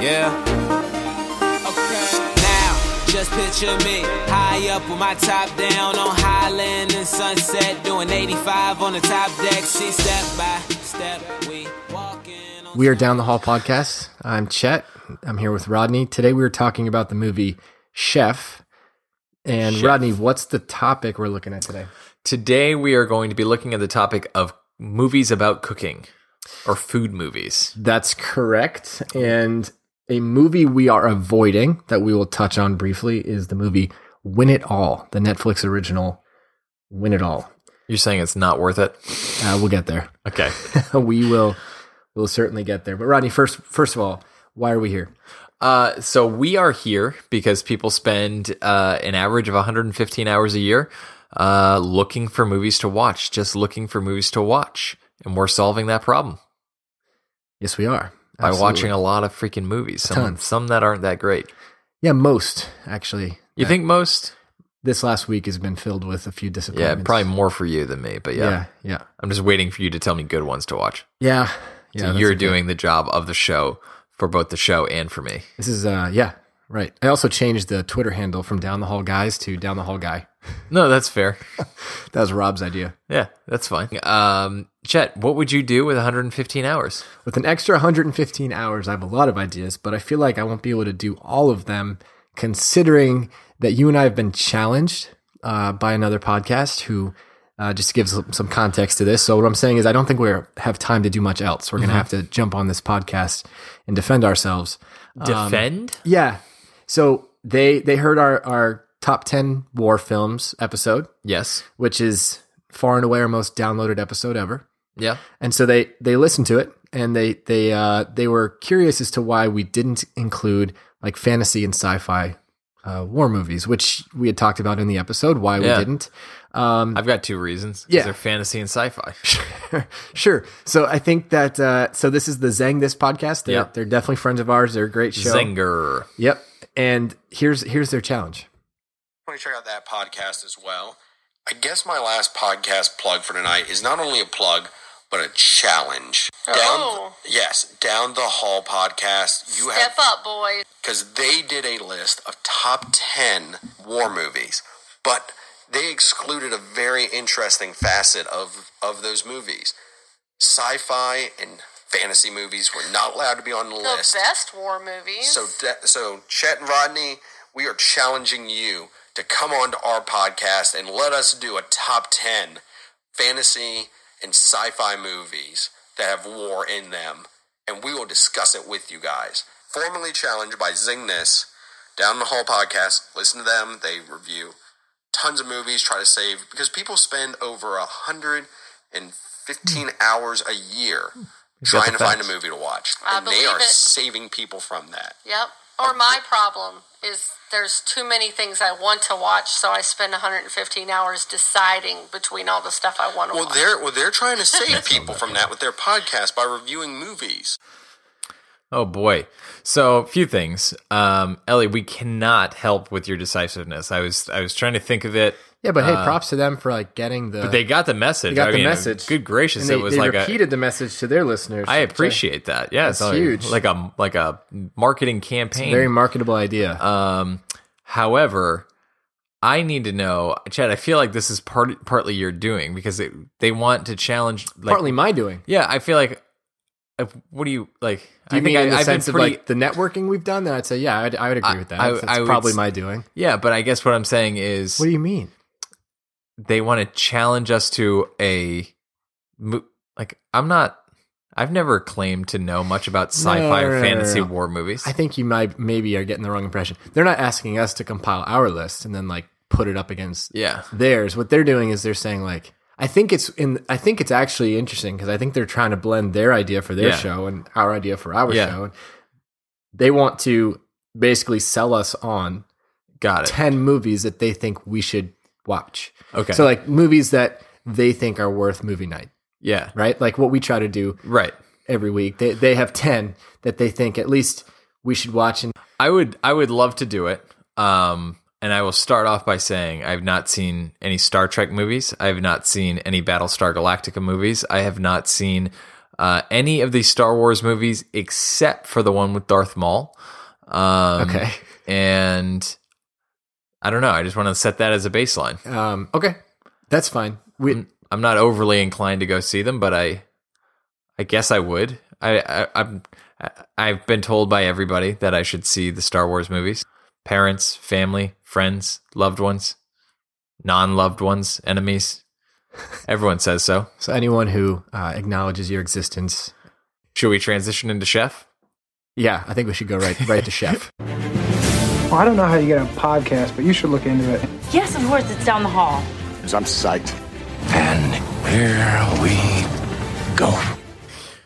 Yeah. Okay. Now, just picture me high up with my top down on Highland and Sunset, doing 85 on the top deck. See, step by step, we walking. On We are Down the Hall podcast. I'm Chet. I'm here with Rodney. Today we were talking about the movie Chef. And Chef. Rodney, what's the topic we're looking at today? Today we are going to be looking at the topic of movies about cooking or food movies. That's correct. And a movie we are avoiding that we will touch on briefly is the movie Win It All, the Netflix original Win It All. You're saying it's not worth it? Uh, we'll get there. Okay. we will we'll certainly get there. But Rodney, first first of all, why are we here? Uh, so we are here because people spend uh, an average of 115 hours a year uh, looking for movies to watch, just looking for movies to watch. And we're solving that problem Yes, we are. by Absolutely. watching a lot of freaking movies, some, some that aren't that great. Yeah, most actually. You think most? this last week has been filled with a few disappointments. Yeah, probably more for you than me, but yeah. Yeah, yeah, I'm just waiting for you to tell me good ones to watch. yeah. yeah So you're doing the job of the show for both the show and for me. this is uh yeah right. I also changed the Twitter handle from Down the Hall Guys to Down the Hall Guy. No, that's fair. That was Rob's idea. Yeah, that's fine. Um, Chet, what would you do with 115 hours? With an extra 115 hours, I have a lot of ideas, but I feel like I won't be able to do all of them, considering that you and I have been challenged uh, by another podcast who. Uh, just gives some, context to this. So what I'm saying is I don't think we have time to do much else. We're going to have to jump on this podcast and defend ourselves. Defend? Yeah. So they they heard our our top 10 war films episode, yes. which is far and away our most downloaded episode ever. Yeah. And so they they listened to it and they they uh they were curious as to why we didn't include like fantasy and sci-fi uh, war movies, which we had talked about in the episode. Why Yeah. we didn't. Um, I've got two reasons. Yeah. They're fantasy and sci-fi. sure. So I think that uh, so this is the Zeng this podcast. They're, Yep. they're definitely friends of ours. They're a great show. Zinger. Yep. And here's here's their challenge. Want to check out that podcast as well. I guess my last podcast plug for tonight is not only a plug, but a challenge. Oh. Down, yes, down the hall podcast. You Step have up, boys. because they did a list of top ten war movies, but they excluded a very interesting facet of of those movies. Sci-fi and fantasy movies were not allowed to be on the, The list. best war movies. So, so Chet and Rodney, we are challenging you to come on to our podcast and let us do a top ten fantasy and sci-fi movies that have war in them, and we will discuss it with you guys. Formally challenged by Zingness, This, Down the Hall podcast. Listen to them; they review tons of movies. Try to save because people spend over a hundred and fifteen hours a year trying to find a movie to watch, I and they are it. saving people from that. yep. Or my problem is there's too many things I want to watch, so I spend 115 hours deciding between all the stuff I want to Well, watch. they're well, they're trying to save people from that with their podcast by reviewing movies. Oh boy. So a few things. Um, Ellie, we cannot help with your decisiveness. I was I was trying to think of it. Yeah, but hey, props to them for like getting the But they got the message. they got I the mean, message. Good gracious, and they, it was they like a repeated the message to their listeners. I appreciate that. Yeah, it's like- huge. Like a like a marketing campaign. Very marketable idea. Um, however, I need to know, Chad. I feel like this is part partly your doing because it, they want to challenge. Like, Partly my doing. yeah. I feel like. uh, What do you like? Do you I mean in the I've sense of pretty- like the networking we've done? Then I'd say yeah, I'd, I would agree I- with that. I- That's I would probably s- my doing. yeah, but I guess what I'm saying is What do you mean? They want to challenge us to a like. I'm not. I've never claimed to know much about sci-fi No, no, or fantasy no, no. war movies. I think you might maybe are getting the wrong impression. They're not asking us to compile our list and then like put it up against yeah, theirs. What they're doing is they're saying like I think it's in I think it's actually interesting because I think they're trying to blend their idea for their Yeah. show and our idea for our Yeah. show. They want to basically sell us on got it. 10 movies that they think we should watch. Okay. So like movies that they think are worth movie night, yeah, right? Like what we try to do right. every week. They they have 10 that they think at least we should watch and I would I would love to do it. Um and I will start off by saying I have not seen any Star Trek movies. I have not seen any Battlestar Galactica movies. I have not seen uh, any of the Star Wars movies except for the one with Darth Maul. Um, Okay. and I don't know. I just want to set that as a baseline. Um, okay, that's fine. We I'm, I'm not overly inclined to go see them, but I, I guess I would. I, I I'm I- I've been told by everybody that I should see the Star Wars movies. Parents, family, friends, loved ones, non-loved ones, enemies. Everyone says so. so anyone who uh, acknowledges your existence, Should we transition into chef? yeah, I think we should go right right to chef. Well, I don't know how you get a podcast, but you should look into it. Yes, of course, it's down the hall. Because I'm psyched. And here we go.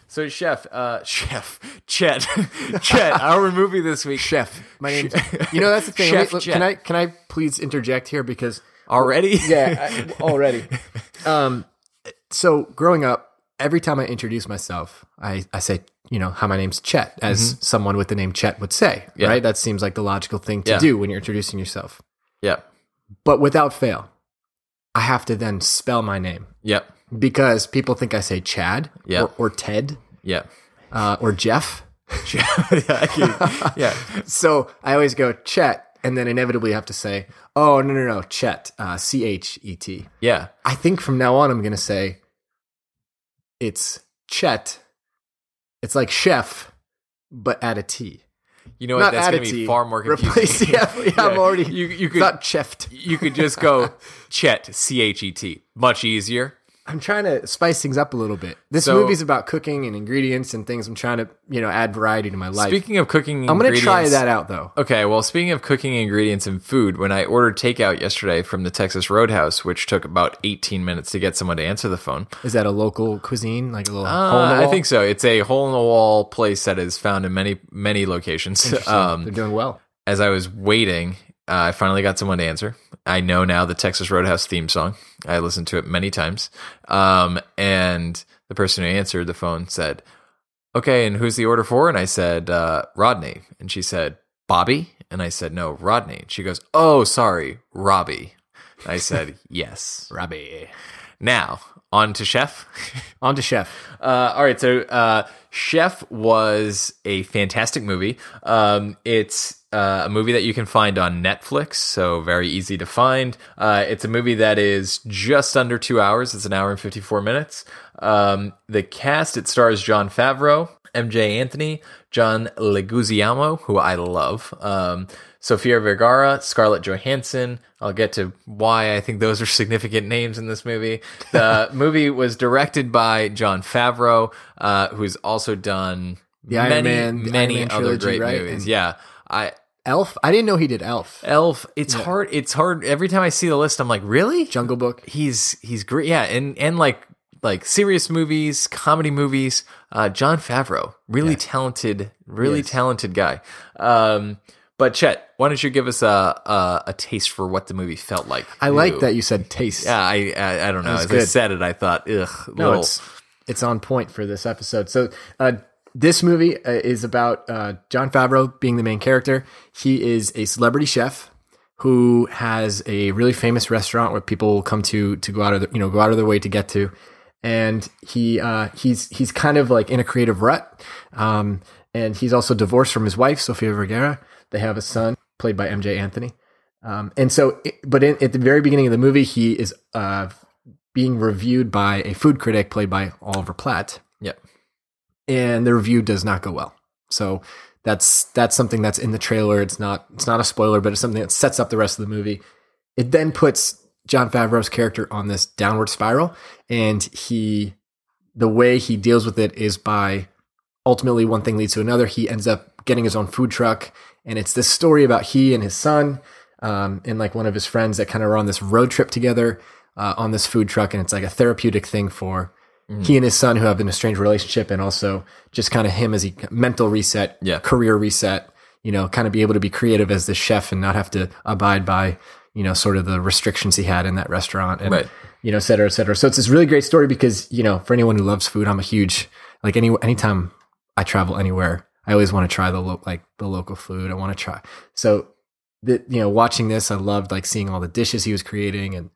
So, chef, uh, chef, Chet, Chet, our movie this week, chef, my name. You know that's the thing. Chef Let me- Jet. can I can I please interject here because already. yeah, I, already. Um, so growing up, every time I introduce myself, I, I say, you know, hi, my name's Chet, as someone with the name Chet would say, Mm-hmm. Yeah. right? That seems like the logical thing to Yeah. do when you're introducing yourself. Yeah. But without fail, I have to then spell my name Yep. because people think I say Chad Yeah. or, or Ted Yep. uh, or Jeff. yeah. yeah. So I always go Chet, and then inevitably have to say, oh, no, no, no, Chet, uh, C H E T. Yeah. I think from now on, I'm going to say it's Chet. It's like chef, but add a T. You know Not what? That's going to be far more confusing. Replace the F. Yeah, I'm already. You, you could not cheft. you could just go Chet C H E T. Much easier. I'm trying to spice things up a little bit. This So- movie's about cooking and ingredients and things. I'm trying to, you know, add variety to my life. Speaking of cooking, I'm going to try that out though. Okay, well, speaking of cooking ingredients and food, when I ordered takeout yesterday from the Texas Roadhouse, which took about 18 minutes to get someone to answer the phone, Is that a local cuisine, like a little? uh, I think so. It's a hole in the wall place that is found in many, many locations. Um, They're doing well. as I was waiting, I finally got someone to answer. I know now the Texas Roadhouse theme song. I listened to it many times. Um, and the person who answered the phone said, Okay, and who's the order for? And I said, uh, Rodney. And she said, Bobby? And I said, No, Rodney. And she goes, Oh, sorry, Robbie. And I said, Yes. Robbie. Now, on to Chef. On to chef. Uh, all right, so uh, Chef was a fantastic movie. Um, it's uh, a movie that you can find on Netflix, so very easy to find. Uh, it's a movie that is just under two hours. It's an hour and fifty four minutes. Um, the cast it stars Jon Favreau, Emjay Anthony, John Leguizamo, who I love. Um, Sofia Vergara, Scarlett Johansson. I'll get to why I think those are significant names in this movie. The movie was directed by Jon Favreau, uh, who's also done The Iron many, Man- many other trilogy, great right? movies. And- Yeah, I Elf. I didn't know he did Elf. Elf. It's hard. It's hard. Every time I see the list, I'm like, really? Jungle Book. he's he's great. Yeah, and and like like serious movies, comedy movies. Uh, Jon Favreau, really talented, really talented guy. Um, but Chet, why don't you give us a, a a taste for what the movie felt like? I like that you said taste. Yeah, I I, I don't know. As I said it, I thought, ugh, No, little- it's it's on point for this episode. So uh, this movie uh, is about uh, Jon Favreau being the main character. He is a celebrity chef who has a really famous restaurant where people come to to go out of the, you know go out of their way to get to, and he uh, he's he's kind of like in a creative rut, um, and he's also divorced from his wife Sofia Vergara. They have a son played by Emjay Anthony. Um, and so, but in, at the very beginning of the movie, he is uh, being reviewed by a food critic played by Oliver Platt. And the review does not go well. So that's that's something that's in the trailer. It's not it's not a spoiler, but it's something that sets up the rest of the movie. It then puts Jon Favreau's character on this downward spiral, and he the way he deals with it is by ultimately one thing leads to another. He ends up getting his own food truck, and it's this story about he and his son um, and like one of his friends that kind of are on this road trip together uh, on this food truck, and it's like a therapeutic thing for Mm. he and his son who have an estranged relationship, and also just kind of him as a mental reset, Yeah. career reset. You know, kind of be able to be creative as the chef and not have to abide by you know sort of the restrictions he had in that restaurant, and Right. you know, et cetera, et cetera. So it's this really great story because, you know, for anyone who loves food, I'm a huge, like any, anytime I travel anywhere, I always want to try the, lo- like the local food. I want to try. So the, you know, watching this, I loved like seeing all the dishes he was creating and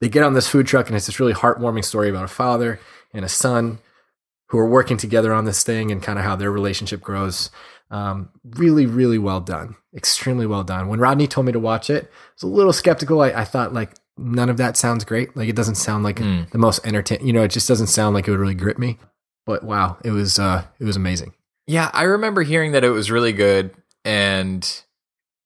they, get on this food truck and it's this really heartwarming story about a father and a son who are working together on this thing and kind of how their relationship grows. Um, really, really well done. Extremely well done. When Rodney told me to watch it, I was a little skeptical. I, I thought like none of that sounds great. Like it doesn't sound like Mm. the most entertaining. You know, it just doesn't sound like it would really grip me. But wow, it was uh, it was amazing. Yeah, I remember hearing that it was really good, and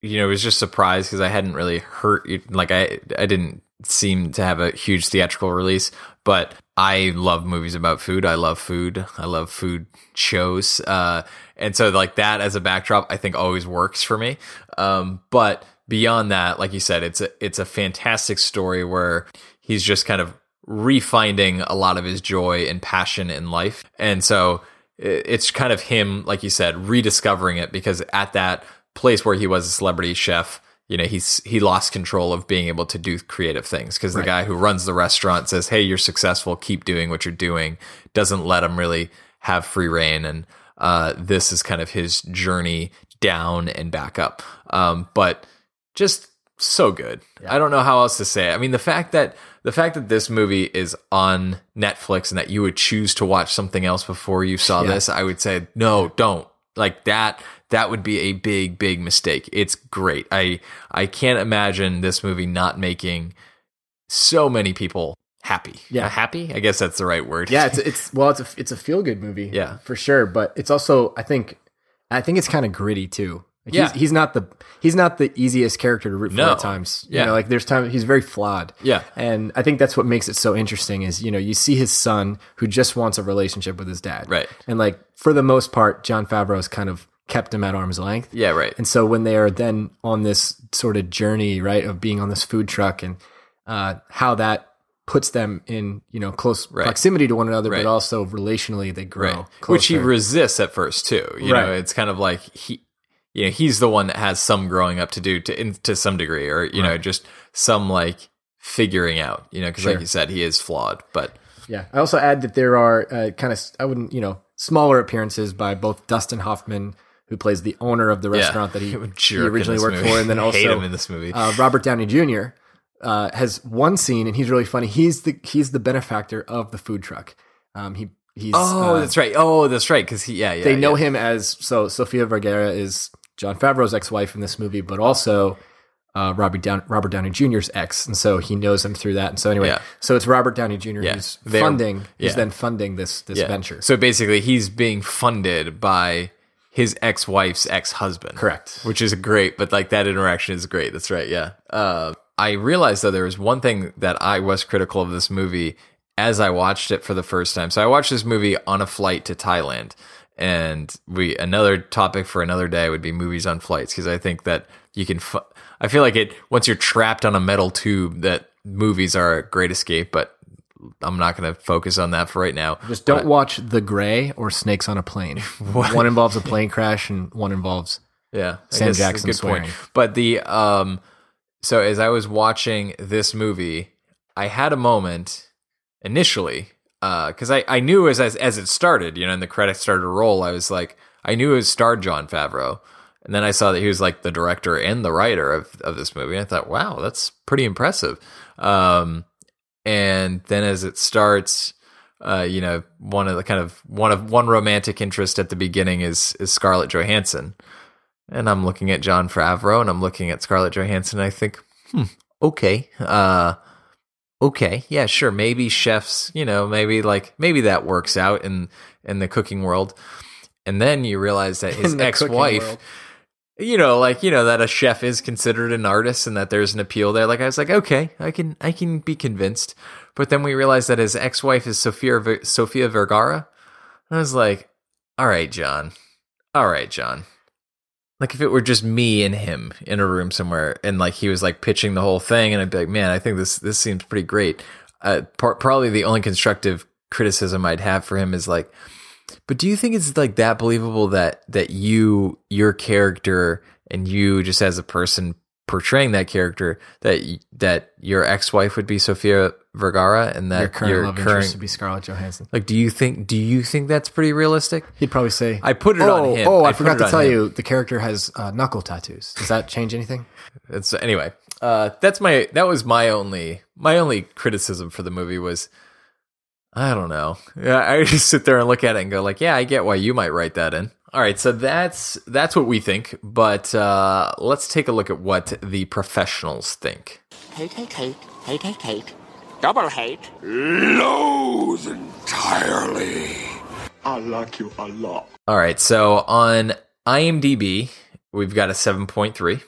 you know, it was just surprised because I hadn't really heard like I I didn't seem to have a huge theatrical release, but I love movies about food. I love food. I love food shows, uh, and so like that as a backdrop, I think always works for me. Um, but beyond that, like you said, it's a it's a fantastic story where he's just kind of refinding a lot of his joy and passion in life, and so it's kind of him, like you said, rediscovering it because at that place where he was a celebrity chef, you know, he's he lost control of being able to do creative things because the guy who runs the restaurant says, "Hey, you're successful. Keep doing what you're doing." Doesn't let him really have free reign, and uh, this is kind of his journey down and back up. Um, but just so good. I don't know how else to say it. I mean, the fact that the fact that this movie is on Netflix and that you would choose to watch something else before you saw Yeah. this, I would say no, don't. Like that that would be a big big mistake. It's great. I I can't imagine this movie not making so many people happy. Yeah. Uh, happy? I guess that's the right word. Yeah, it's it's well, it's a it's a feel good movie. Yeah. for sure. But it's also I think I think it's kind of gritty too. Like Yeah. he's, he's not the he's not the easiest character to root for No. at times. You Yeah. know, like there's times he's very flawed. Yeah. and I think that's what makes it so interesting. Is you know you see his son who just wants a relationship with his dad. Right. and like for the most part, Jon Favreau's kind of kept him at arm's length. Yeah, right. And so when they are then on this sort of journey, right, of being on this food truck and uh, how that puts them in, you know, close Right. proximity to one another, Right. but also relationally they grow. right which he resists at first too you know it's kind of like he you know he's the one that has some growing up to do to in, to some degree or you know just some like figuring out you know because Sure. like you said he is flawed but Yeah. I also add that there are uh, kind of, I wouldn't, you know, smaller appearances by both Dustin Hoffman, who plays the owner of the restaurant that he, he originally worked movie. for, and then also in this movie uh, Robert Downey Jr. Uh, has one scene, and he's really funny. He's the he's the benefactor of the food truck. Um, he he's oh uh, that's right oh that's right because he yeah yeah they know yeah. him as so Sofia Vergara is Jon Favreau's ex-wife in this movie, but also uh, Robert Down Robert Downey Jr.'s ex, and so he knows him through that. And so anyway, Yeah. so it's Robert Downey Jr. Yeah. who's funding, who's yeah. then funding this this Yeah. venture. so basically he's being funded by his ex-wife's ex-husband. Correct. which is great but like that interaction is great. That's right yeah. Uh, i realized though there was one thing that i was critical of this movie as i watched it for the first time. So i watched this movie on a flight to thailand and we another topic for another day would be movies on flights because i think that you can fu- i feel like it once you're trapped on a metal tube that movies are a great escape but i'm not going to focus on that for right now Just don't watch The Grey or Snakes on a Plane. one involves a plane crash, and one involves Yeah, I Sam Jackson swearing. But the um, so as I was watching this movie, I had a moment initially because I I knew as, as as it started, you know, and the credits started to roll. I was like, I knew it was starred Jon Favreau, and then I saw that he was like the director and the writer of of this movie. I thought, wow, that's pretty impressive. Um, and then as it starts. Uh, you know, one of the kind of one of one romantic interest at the beginning is is Scarlett Johansson, and I'm looking at Jon Favreau and I'm looking at Scarlett Johansson and I think, hmm, okay, uh, okay, yeah, sure, maybe chefs, you know, maybe like maybe that works out in in the cooking world, and then you realize that his In the cooking ex-wife. You know, like you know that a chef is considered an artist, and that there's an appeal there. Like I was like, okay, I can, I can be convinced. But then we realized that his ex-wife is Sofia Ver- Sofia Vergara. And I was like, all right, John, all right, John. Like if it were just me and him in a room somewhere, and like he was like pitching the whole thing, and I'd be like, man, I think this this seems pretty great. Uh, par- probably the only constructive criticism I'd have for him is like, but do you think it's like that believable that that you your character and you just as a person portraying that character that that your ex-wife would be Sofia Vergara and that your current your love current interest to be Scarlett Johansson. like do you think do you think that's pretty realistic? He'd probably say, I put it oh, on him. Oh, I, I forgot to tell him." you, the character has uh, knuckle tattoos. Does that change anything? It's anyway. Uh, that's my that was my only my only criticism for the movie was I don't know. Yeah, I just sit there and look at it and go like, yeah, I get why you might write that in. All right, so that's that's what we think, but uh, let's take a look at what the professionals think. Hate, hate, hate, hate, hate, hate. Double hate. Loathe entirely. I like you a lot. All right, so on IMDb, we've got a 7.3.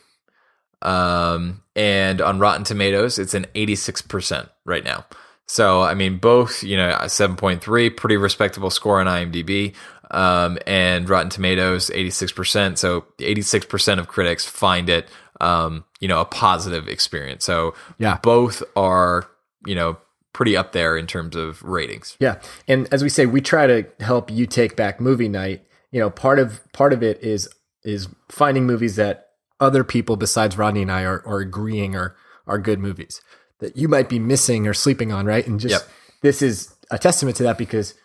Um, and on Rotten Tomatoes, it's an 86% right now. So, I mean, both, you know, 7.3, pretty respectable score on IMDb. Um, and Rotten Tomatoes, 86%. So 86% of critics find it, um, you know, a positive experience. So Yeah. both are, you know, pretty up there in terms of ratings. Yeah, and as we say, we try to help you take back movie night. You know, part of part of it is is finding movies that other people besides Rodney and I are, are agreeing are are good movies that you might be missing or sleeping on, right? And just Yep. this is a testament to that because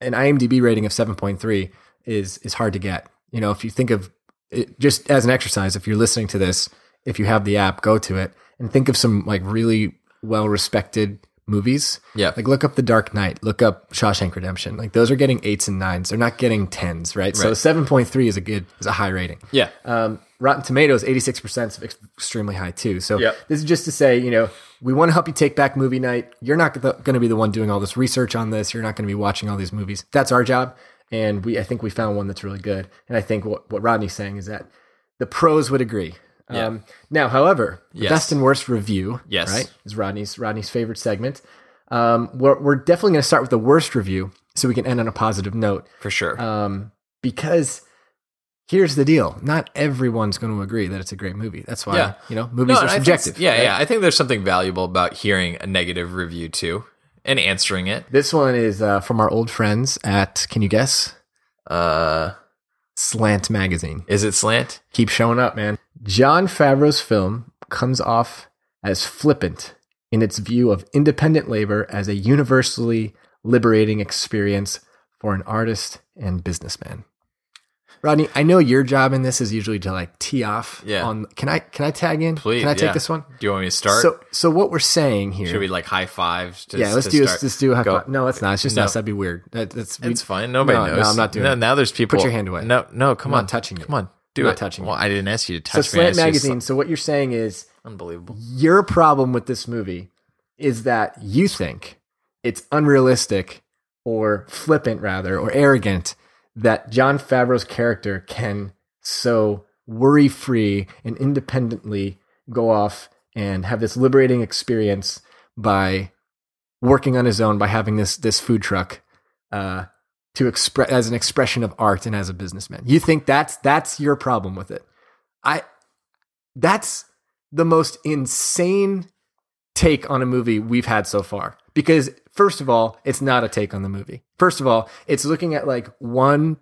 an IMDb rating of seven point three is is hard to get. You know, if you think of it just as an exercise, if you're listening to this, if you have the app, go to it and think of some like really well respected movies. Yeah. Like look up The Dark Knight, look up Shawshank Redemption. Like those are getting eights and nines. They're not getting tens, right? So seven point three is a good is a high rating. Yeah. Um, Rotten Tomatoes, 86% is extremely high too. So Yep. this is just to say, you know, we want to help you take back movie night. You're not going to be the one doing all this research on this. You're not going to be watching all these movies. That's our job. And we, I think we found one that's really good. And I think what, what Rodney's saying is that the pros would agree. Yeah. Um, now, however, the Yes. best and worst review, Yes. right, is Rodney's Rodney's favorite segment. Um, we're, we're definitely going to start with the worst review so we can end on a positive note For sure. um, because here's the deal: not everyone's going to agree that it's a great movie. That's why Yeah. you know movies No, are subjective. yeah, right? yeah. I think there's something valuable about hearing a negative review too and answering it. This one is uh, from our old friends at. Can you guess? Uh, Slant Magazine. is it slant? Keep showing up, man. Jon Favreau's film comes off as flippant in its view of independent labor as a universally liberating experience for an artist and businessman. Rodney, I know your job in this is usually to like tee off. Yeah. On can I can I tag in? Please. Can I take yeah. this one? Do you want me to start? So so what we're saying here. Should we like high five? Just yeah, let's to do start? let's do a high Go. five. No, it's not. It's just No. us. That'd be weird. That, that's we- It's fine. Nobody No, knows. No, I'm not doing No, it. now there's people. Put your hand away. No, no, come I'm on, not touching you. Come on, do I'm it. touching Well. I didn't ask you to touch me. I Slant asked you to Magazine. sl- So what you're saying is Unbelievable. your problem with this movie is that you think it's unrealistic or flippant rather or arrogant that Jon Favreau's character can so worry-free and independently go off and have this liberating experience by working on his own by having this this food truck uh, to express as an expression of art and as a businessman. You think that's that's your problem with it. I that's the most insane take on a movie we've had so far. Because first of all, it's not a take on the movie. First of all, it's looking at like one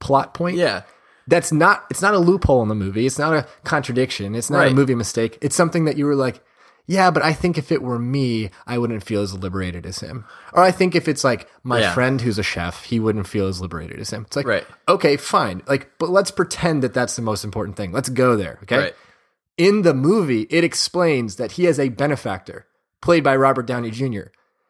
plot point. Yeah, That's not it's not a loophole in the movie. It's not a contradiction. It's not a movie mistake. It's something that you were like, yeah, but I think if it were me, I wouldn't feel as liberated as him. Or I think if it's like my Yeah. friend who's a chef, he wouldn't feel as liberated as him. It's like, Right. okay, fine. Like, but let's pretend that that's the most important thing. Let's go there. Okay right. in the movie, it explains that he has a benefactor played by Robert Downey Jr.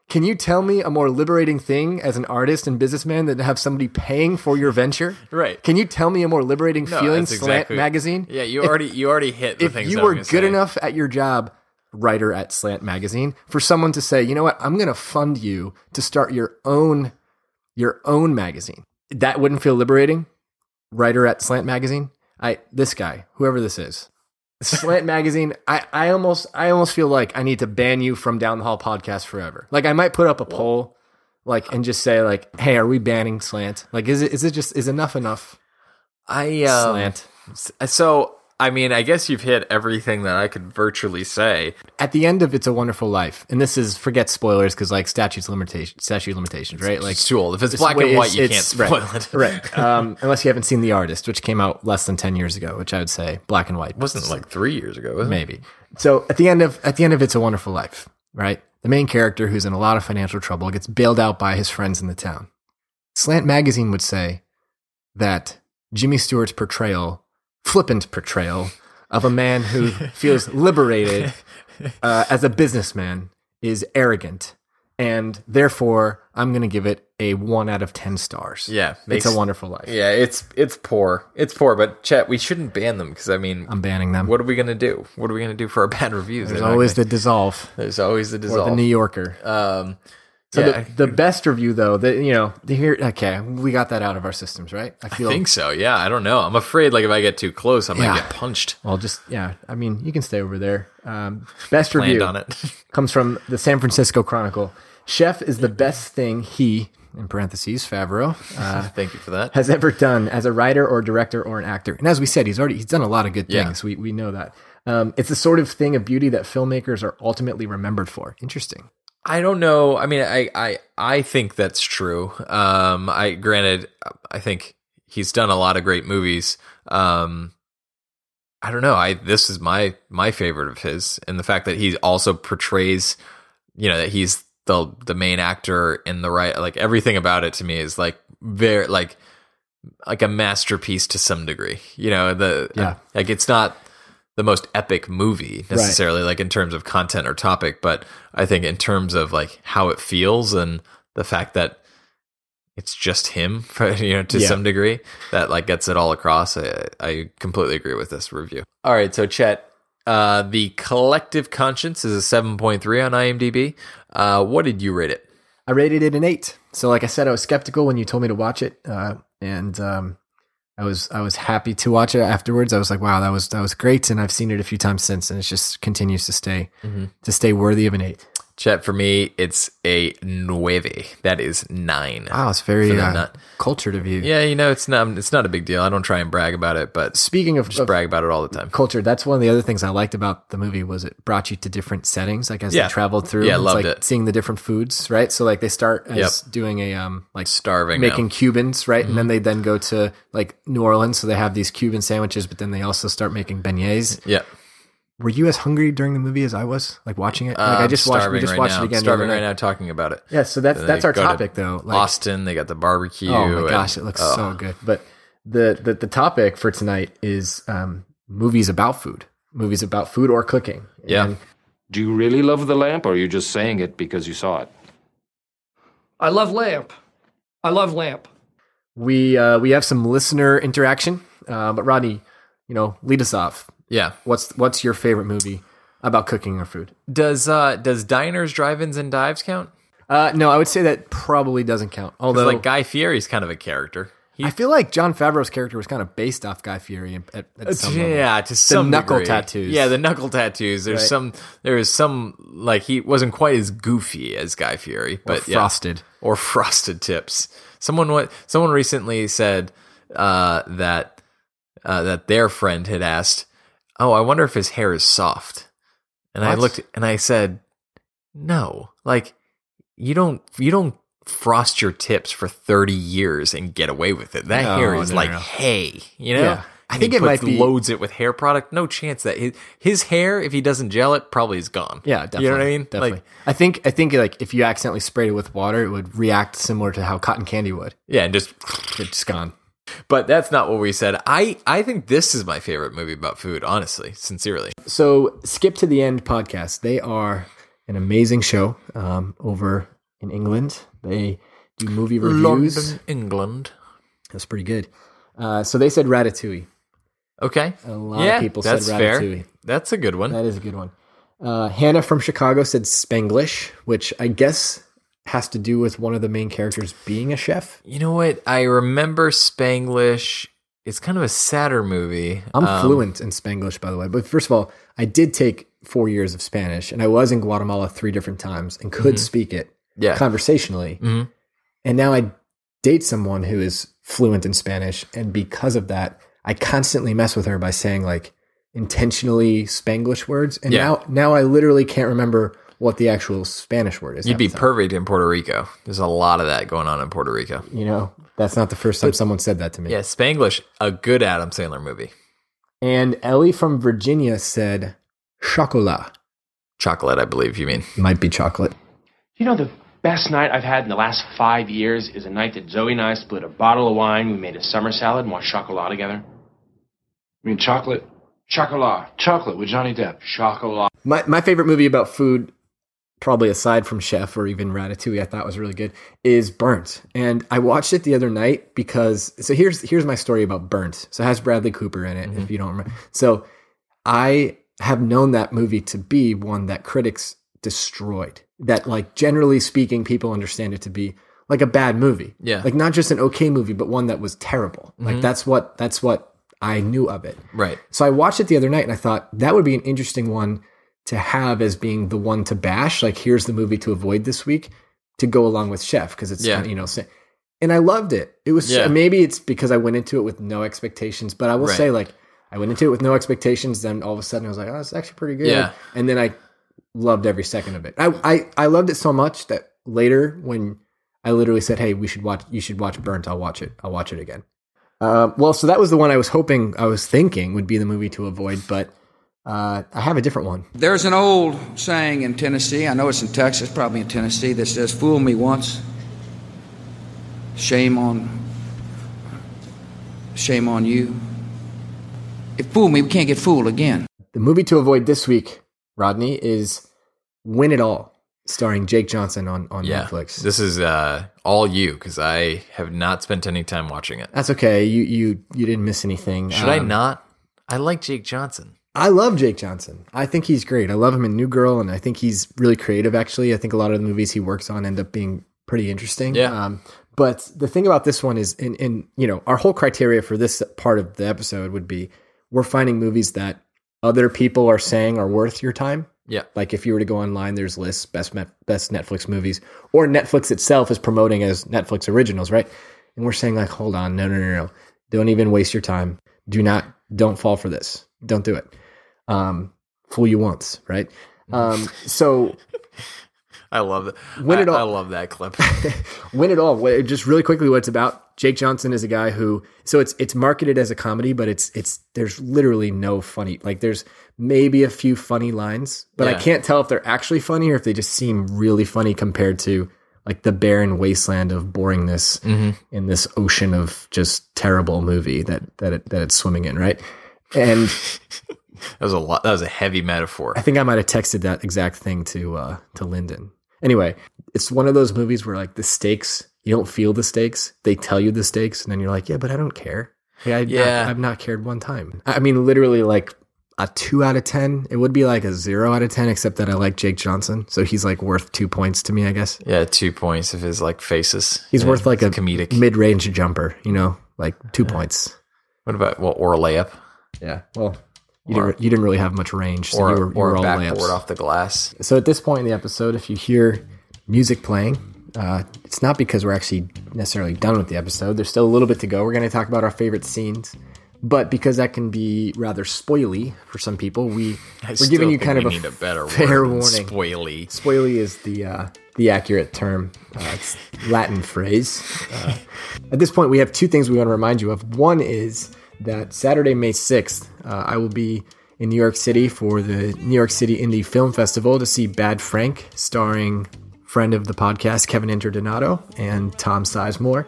Can you tell me a more liberating thing as an artist and businessman than to have somebody paying for your venture? Right. Can you tell me a more liberating No, feeling, Slant exactly- Magazine? Yeah, you If- already you already hit the If you were good say. enough at your job, writer at Slant Magazine, for someone to say, you know what, I'm going to fund you to start your own your own magazine, that wouldn't feel liberating. Writer at Slant Magazine, I this guy, whoever this is, Slant Magazine, I, I almost I almost feel like I need to ban you from Down the Hall podcast forever. Like I might put up a poll, like and just say like, hey, are we banning Slant? Like, is it is it just is enough enough? I um, Slant. So I mean, I guess you've hit everything that I could virtually say. at the end of It's a Wonderful Life, and this is forget spoilers because like statutes limitation statute limitations, right? Like It's too old. If it's, it's black and white, you can't spoil right, it. right? Um, unless you haven't seen The Artist, which came out less than ten years ago, which I would say black and white wasn't like three years ago, was it? maybe. So at the end of at the end of It's a Wonderful Life, right? The main character who's in a lot of financial trouble gets bailed out by his friends in the town. Slant Magazine would say that Jimmy Stewart's portrayal, flippant portrayal of a man who feels liberated uh, as a businessman, is arrogant and therefore I'm going to give it a one out of ten stars. Yeah, it's a wonderful life. Yeah, it's it's poor. It's poor, but Chet, we shouldn't ban them because I mean, I'm banning them. what are we gonna do? What are we gonna do for our bad reviews? There's They're always gonna- the dissolve there's always the or dissolve. the New Yorker. um, So yeah, the, the best review though, that you know, the here okay, we got that out of our systems, right? I I think so. Yeah, I don't know. I'm afraid like if I get too close, I might Yeah. get punched. well, just yeah. I mean, you can stay over there. Um, best review on it. comes from the San Francisco Chronicle. Chef is the best thing he, in parentheses, Favreau, uh, Thank you for that. has ever done as a writer or director or an actor. And as we said, he's already he's done a lot of good Yeah. things. We we know that. Um, it's the sort of thing of beauty that filmmakers are ultimately remembered for. Interesting. I don't know. I mean, I I I think that's true. Um, I granted, I think he's done a lot of great movies. Um, I don't know. I this is my my favorite of his, and the fact that he also portrays, you know, that he's the the main actor in the right. Like everything about it to me is like very like like a masterpiece to some degree. You know, the Yeah. like it's not the most epic movie necessarily like in terms of content or topic but i think in terms of like how it feels and the fact that it's just him for, you know to Yeah. some degree that like gets it all across I, I completely agree with this review all right so chet uh the collective conscience is a 7.3 on imdb uh what did you rate it I rated it an eight. So, like I said, I was skeptical when you told me to watch it, uh, and um, I was I was happy to watch it afterwards. I was like, wow, that was that was great, and I've seen it a few times since, and it just continues to stay mm-hmm. to stay worthy of an eight. Chet for me it's a nueve that is nine Wow, it's very uh, nut. cultured of you. yeah you know it's not it's not a big deal i don't try and brag about it but Speaking of, just of brag about it all the time culture, that's one of the other things I liked about the movie was it brought you to different settings, like as Yeah. they traveled through. Yeah, loved like it. Seeing the different foods, right? So like they start as Yep. doing a um like starving making now. Cubans, right? Mm-hmm. And then they then go to like New Orleans, so they have these Cuban sandwiches, but then they also start making beignets. Yeah, Were you as hungry during the movie as I was, like watching it? Like I I'm just watched, we starving just right watched now. it again. the Starving right now, talking about it. Yeah, so that's Then that's our go to topic though. Like, Austin, they got the barbecue. oh my and- gosh, it looks oh. so good. But the, the the topic for tonight is um, movies about food, movies about food or cooking. Yeah. And Do you really love the lamp, or are you just saying it because you saw it? I love lamp. I love lamp. we uh, we have some listener interaction. Uh, but Rodney, you know, lead us off. Yeah. What's what's your favorite movie about cooking or food? Does uh does diners, drive-ins, and dives count? Uh, no, I would say that probably doesn't count. Although like Guy Fieri's kind of a character. He, I feel like Jon Favreau's character was kind of based off Guy Fieri at, at some level. yeah, to some knuckle degree. tattoos. Yeah, the knuckle tattoos. There's Right. some. There is some like he wasn't quite as goofy as Guy Fieri, Or but yeah. frosted. or frosted tips. Someone wa- someone recently said uh, that uh, that their friend had asked, "Oh, I wonder if his hair is soft." And I looked and I said, "No, like you don't you don't frost your tips for 30 years and get away with it. That No, hair is no, like no. hay, you know?" Yeah. I think it might be- loads it with hair product. No chance that his his hair, if he doesn't gel it, probably is gone. Yeah, definitely. You know what I mean? Definitely. Like, I think I think like if you accidentally sprayed it with water, it would react similar to how cotton candy would. yeah, and just It's gone. But that's not what we said. I I think this is my favorite movie about food, honestly, sincerely. So, Skip to the End podcast. They are an amazing show um, over in England. They do movie reviews. In England. That's pretty good. Uh, so they said Ratatouille. Okay. A lot yeah, of people said that's fair. Ratatouille. That's a good one. That is a good one. Uh, Hannah from Chicago said Spanglish, which I guess has to do with one of the main characters being a chef. you know what? I remember Spanglish. It's kind of a sadder movie. I'm Um, fluent in Spanglish, by the way. But first of all, I did take four years of Spanish, and I was in Guatemala three different times and could speak it Mm-hmm. Yeah. conversationally. Mhm. And now I date someone who is fluent in Spanish, and because of that, I constantly mess with her by saying like intentionally Spanglish words. And Yeah. now, now I literally can't remember what the actual Spanish word is. You'd be the perfect in Puerto Rico. There's a lot of that going on in Puerto Rico. You know, that's not the first time someone said that to me. Yeah, Spanglish, a good Adam Sandler movie. And Ellie from Virginia said chocolat. Chocolate, I believe you mean. Might be chocolate. You know, the best night I've had in the last five years is a night that Zoe and I split a bottle of wine, we made a summer salad, and watched chocolat together. I mean, chocolate. Chocolat. Chocolate with Johnny Depp. Chocolat. My my favorite movie about food probably aside from Chef or even Ratatouille, I thought was really good, is Burnt. And I watched it the other night because so here's here's my story about Burnt. So it has Bradley Cooper in it, if mm-hmm. you don't remember. So I have known that movie to be one that critics destroyed. That like generally speaking, people understand it to be like a bad movie. Yeah. Like not just an okay movie, but one that was terrible. Like mm-hmm. that's what that's what I knew of it. Right. So I watched it the other night and I thought that would be an interesting one to have as being the one to bash. Like, here's the movie to avoid this week to go along with Chef because it's, Yeah. you know, and I loved it. It was Yeah. maybe it's because I went into it with no expectations, but I will Right. say, like, I went into it with no expectations. Then all of a sudden I was like, oh, it's actually pretty good. Yeah. And then I loved every second of it. I, I, I loved it so much that later when I literally said, Hey, we should watch, you should watch Burnt. I'll watch it. I'll watch it again. Uh, well, so that was the one I was hoping, I was thinking would be the movie to avoid, but uh, I have a different one. There's an old saying in Tennessee, I know it's in Texas, probably in Tennessee, that says, Fool me once, shame on shame on you. If fool me, we can't get fooled again. The movie to avoid this week, Rodney, is Win It All, starring Jake Johnson on, on Yeah. Netflix. This is uh, all you because I have not spent any time watching it. That's okay. You you you didn't miss anything. Should I Um, not? I like Jake Johnson. I love Jake Johnson. I think he's great. I love him in New Girl, and I think he's really creative. Actually, I think a lot of the movies he works on end up being pretty interesting. Yeah. Um, but the thing about this one is, in in you know, our whole criteria for this part of the episode would be we're finding movies that other people are saying are worth your time. Yeah. Like if you were to go online, there's lists best best Netflix movies, or Netflix itself is promoting as Netflix originals, right? And we're saying like, hold on, no, no, no, no, don't even waste your time. Do not, don't fall for this. Don't do it. Um, fool you once, right? Um, so I love that. Win I, it all. I love that clip. win it all. Just really quickly, what it's about. Jake Johnson is a guy who, so it's it's marketed as a comedy, but it's it's there's literally no funny. Like there's maybe a few funny lines, but I can't tell if they're actually funny or if they just seem really funny compared to like the barren wasteland of boringness in this ocean of just terrible movie that that it, that it's swimming in, right? And That was a lot. That was a heavy metaphor. I think I might have texted that exact thing to uh, to Lyndon. Anyway, it's one of those movies where like the stakes, you don't feel the stakes. They tell you the stakes, and then you're like, yeah, but I don't care. Like, I, Yeah. I, have not cared one time. I mean, literally, like a two out of ten. It would be like a zero out of ten, except that I like Jake Johnson, so he's like worth two points to me, I guess. Yeah, two points of his like faces. He's Yeah, worth like a comedic. mid range jumper, you know, like two points. what about well, or a layup, Yeah. Well, you Or- didn't you didn't really have much range, so or you were, you or were all backboard off the glass. So at this point in the episode, if you hear music playing, uh, it's not because we're actually necessarily done with the episode. There's still a little bit to go. We're going to talk about our favorite scenes, but because that can be rather spoily for some people, we I we're giving you kind of a a better fair warning. Spoily. Spoily is the uh, the accurate term. Uh, it's Latin phrase. Uh, at this point, we have two things we want to remind you of. One is that Saturday, May sixth, uh, I will be in New York City for the New York City Indie Film Festival to see Bad Frank, starring friend of the podcast Kevin Interdonato and Tom Sizemore.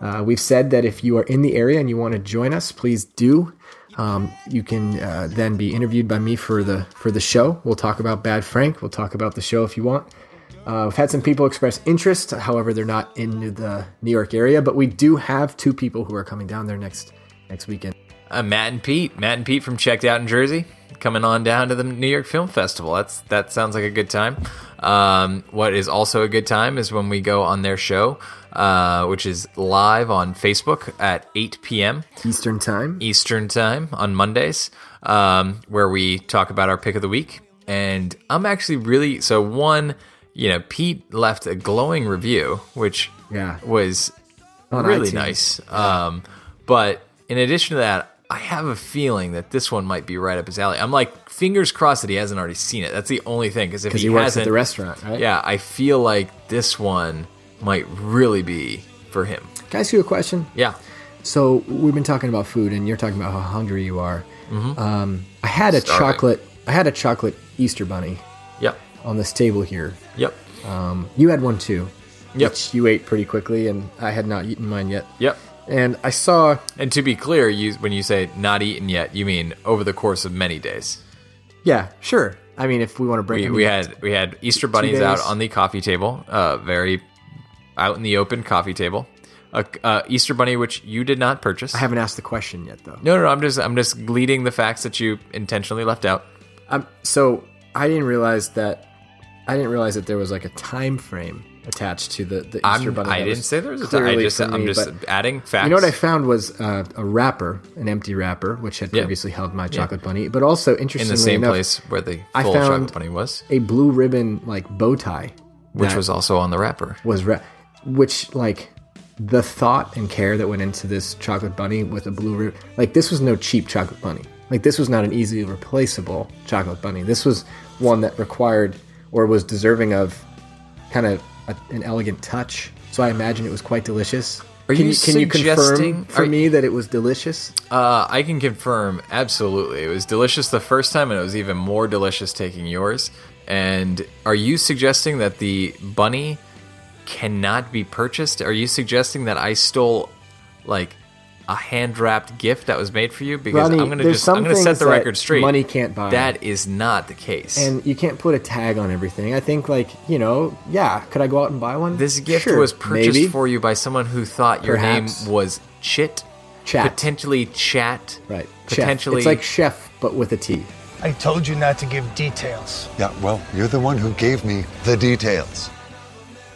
Uh, we've said that if you are in the area and you want to join us, please do. Um, you can uh, then be interviewed by me for the for the show. We'll talk about Bad Frank. We'll talk about the show if you want. Uh, we've had some people express interest, however, they're not in the New York area. But we do have two people who are coming down there next next weekend. Uh, Matt and Pete, Matt and Pete from Checked Out in Jersey, coming on down to the New York Film Festival. That's that sounds like a good time. Um, what is also a good time is when we go on their show, uh, which is live on Facebook at 8 p.m. Eastern time. Eastern time on Mondays, um, where we talk about our pick of the week. And I'm actually really so one. You know, Pete left a glowing review, which Yeah. was On really iTunes. nice. Um, but in addition to that, I have a feeling that this one might be right up his alley. I'm like fingers crossed that he hasn't already seen it. That's the only thing because if he, he works hasn't, at the restaurant, right? yeah, I feel like this one might really be for him. Can I ask you a question? Yeah, So we've been talking about food, and you're talking about how hungry you are. Um, I had a Mm-hmm. Starving. chocolate. I had a chocolate Easter bunny yep, on this table here. yep, Um, you had one too, Yep. which you ate pretty quickly, and I had not eaten mine yet. yep. And I saw, And to be clear, you when you say not eaten yet, you mean over the course of many days. yeah, sure, I mean, if we want to break, we, we had we had Easter bunnies out on the coffee table, uh, very out in the open coffee table. A uh, Easter bunny which you did not purchase. I haven't asked the question yet, though. No, no, no, I'm just I'm just leading the facts that you intentionally left out. Um, so I didn't realize that. I didn't realize that there was like a time frame attached to the, the Easter bunny. I didn't say there was a time. I just, I'm me, just adding facts. You know what I found was uh, a wrapper, an empty wrapper, which had Yeah. previously held my Yeah. chocolate bunny. But also, in interestingly the same enough, place where the I full chocolate bunny was, a blue ribbon like bow tie, which was also on the wrapper. was ra- which like the thought and care that went into this chocolate bunny with a blue ribbon. Like this was no cheap chocolate bunny. Like this was not an easily replaceable chocolate bunny. This was one that required or was deserving of kind of a, an elegant touch. So I imagine it was quite delicious. Are can you can you confirm for are- me that it was delicious? Uh, I can confirm absolutely. It was delicious the first time, and it was even more delicious taking yours. And are you suggesting that the bunny cannot be purchased? Are you suggesting that I stole like a hand wrapped gift that was made for you? Because Rodney, I'm gonna just I'm gonna set the record straight. money can't buy. That is not the case. And you can't put a tag on everything. I think like, you know, yeah, could I go out and buy one? this gift Sure, was purchased maybe. for you by someone who thought your Perhaps. name was Chit, Chat. potentially Chat, Right. Potentially, Chef. It's like chef but with a T. I told you not to give details. Yeah, well, you're the one who gave me the details.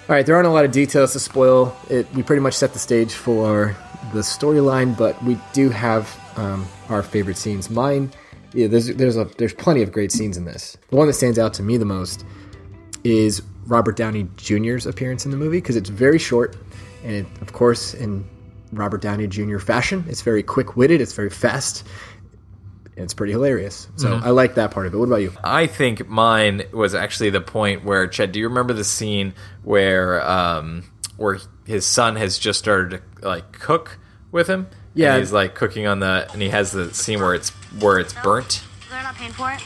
All right, there aren't a lot of details to spoil. It we pretty much set the stage for the storyline, but we do have um, our favorite scenes. Mine, yeah, there's there's a there's plenty of great scenes in this. The one that stands out to me the most is Robert Downey Jr.'s appearance in the movie because it's very short, and it, of course, in Robert Downey Jr. fashion, it's very quick witted, it's very fast, and it's pretty hilarious. So Mhm. I like that part of it. What about you? I think mine was actually the point where Chad. Do you remember the scene where um, where his son has just started to like cook with him? Yeah. and he's like cooking on the, and he has the scene where it's where it's burnt. They're not paying for it?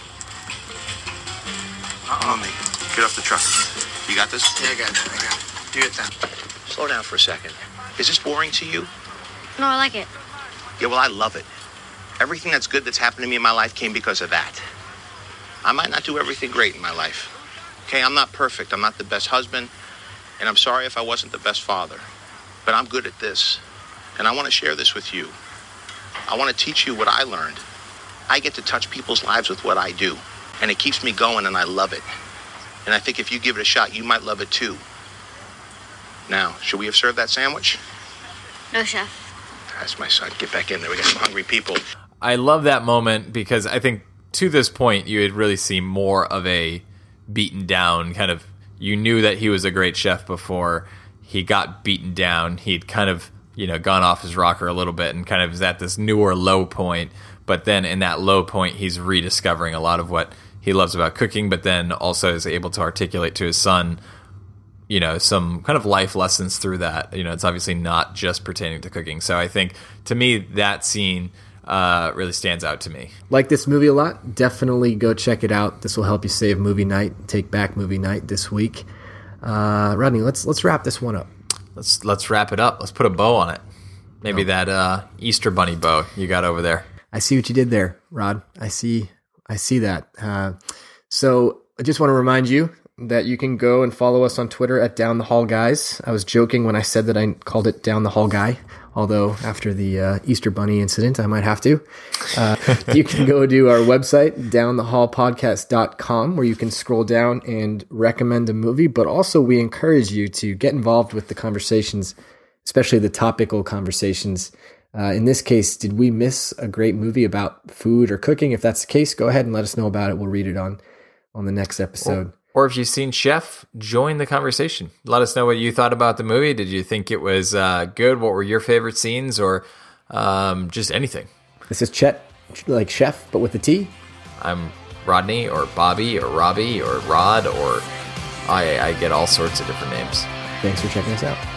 Uh-uh, me. Get off the truck. You got this? Yeah, I got it. I got it. Do your thing. Slow down for a second. Is this boring to you? No, I like it. Yeah, well, I love it. Everything that's good that's happened to me in my life came because of that. I might not do everything great in my life. Okay, I'm not perfect. I'm not the best husband, and I'm sorry if I wasn't the best father. But I'm good at this, and I want to share this with you. I want to teach you what I learned. I get to touch people's lives with what I do, and it keeps me going, and I love it. And I think if you give it a shot, you might love it too. Now, should we have served that sandwich? No, chef. That's my son. Get back in there. We got some hungry people. I love that moment because I think to this point you had really seen more of a beaten down kind of. You knew that he was a great chef before he got beaten down. He'd kind of you know gone off his rocker a little bit and kind of is at this newer low point. But then in that low point, he's rediscovering a lot of what he loves about cooking. But then also is able to articulate to his son you know some kind of life lessons through that you know it's obviously not just pertaining to cooking so i think to me that scene uh, really stands out to me like this movie a lot, definitely go check it out. This will help you save movie night, take back movie night this week. Uh, Rodney, let's let's wrap this one up. let's let's wrap it up let's put a bow on it maybe that uh, easter bunny bow you got over there I see what you did there, Rod. I see, I see that. Uh, so I just want to remind you that you can go and follow us on Twitter at Down the Hall Guys. I was joking when I said that I called it Down the Hall Guy, although after the uh, Easter Bunny incident, I might have to. Uh, you can go to our website, downthehallpodcast.com, where you can scroll down and recommend a movie, but also we encourage you to get involved with the conversations, especially the topical conversations. Uh, in this case, did we miss a great movie about food or cooking? If that's the case, go ahead and let us know about it. We'll read it on on the next episode. Or if you've seen chef join the conversation. Let us know what you thought about the movie. Did you think it was uh, good? What were your favorite scenes? Or um, just anything. This is Chet, like chef, but with a T. i'm rodney or bobby or robbie or rod or i, I get all sorts of different names. Thanks for checking us out.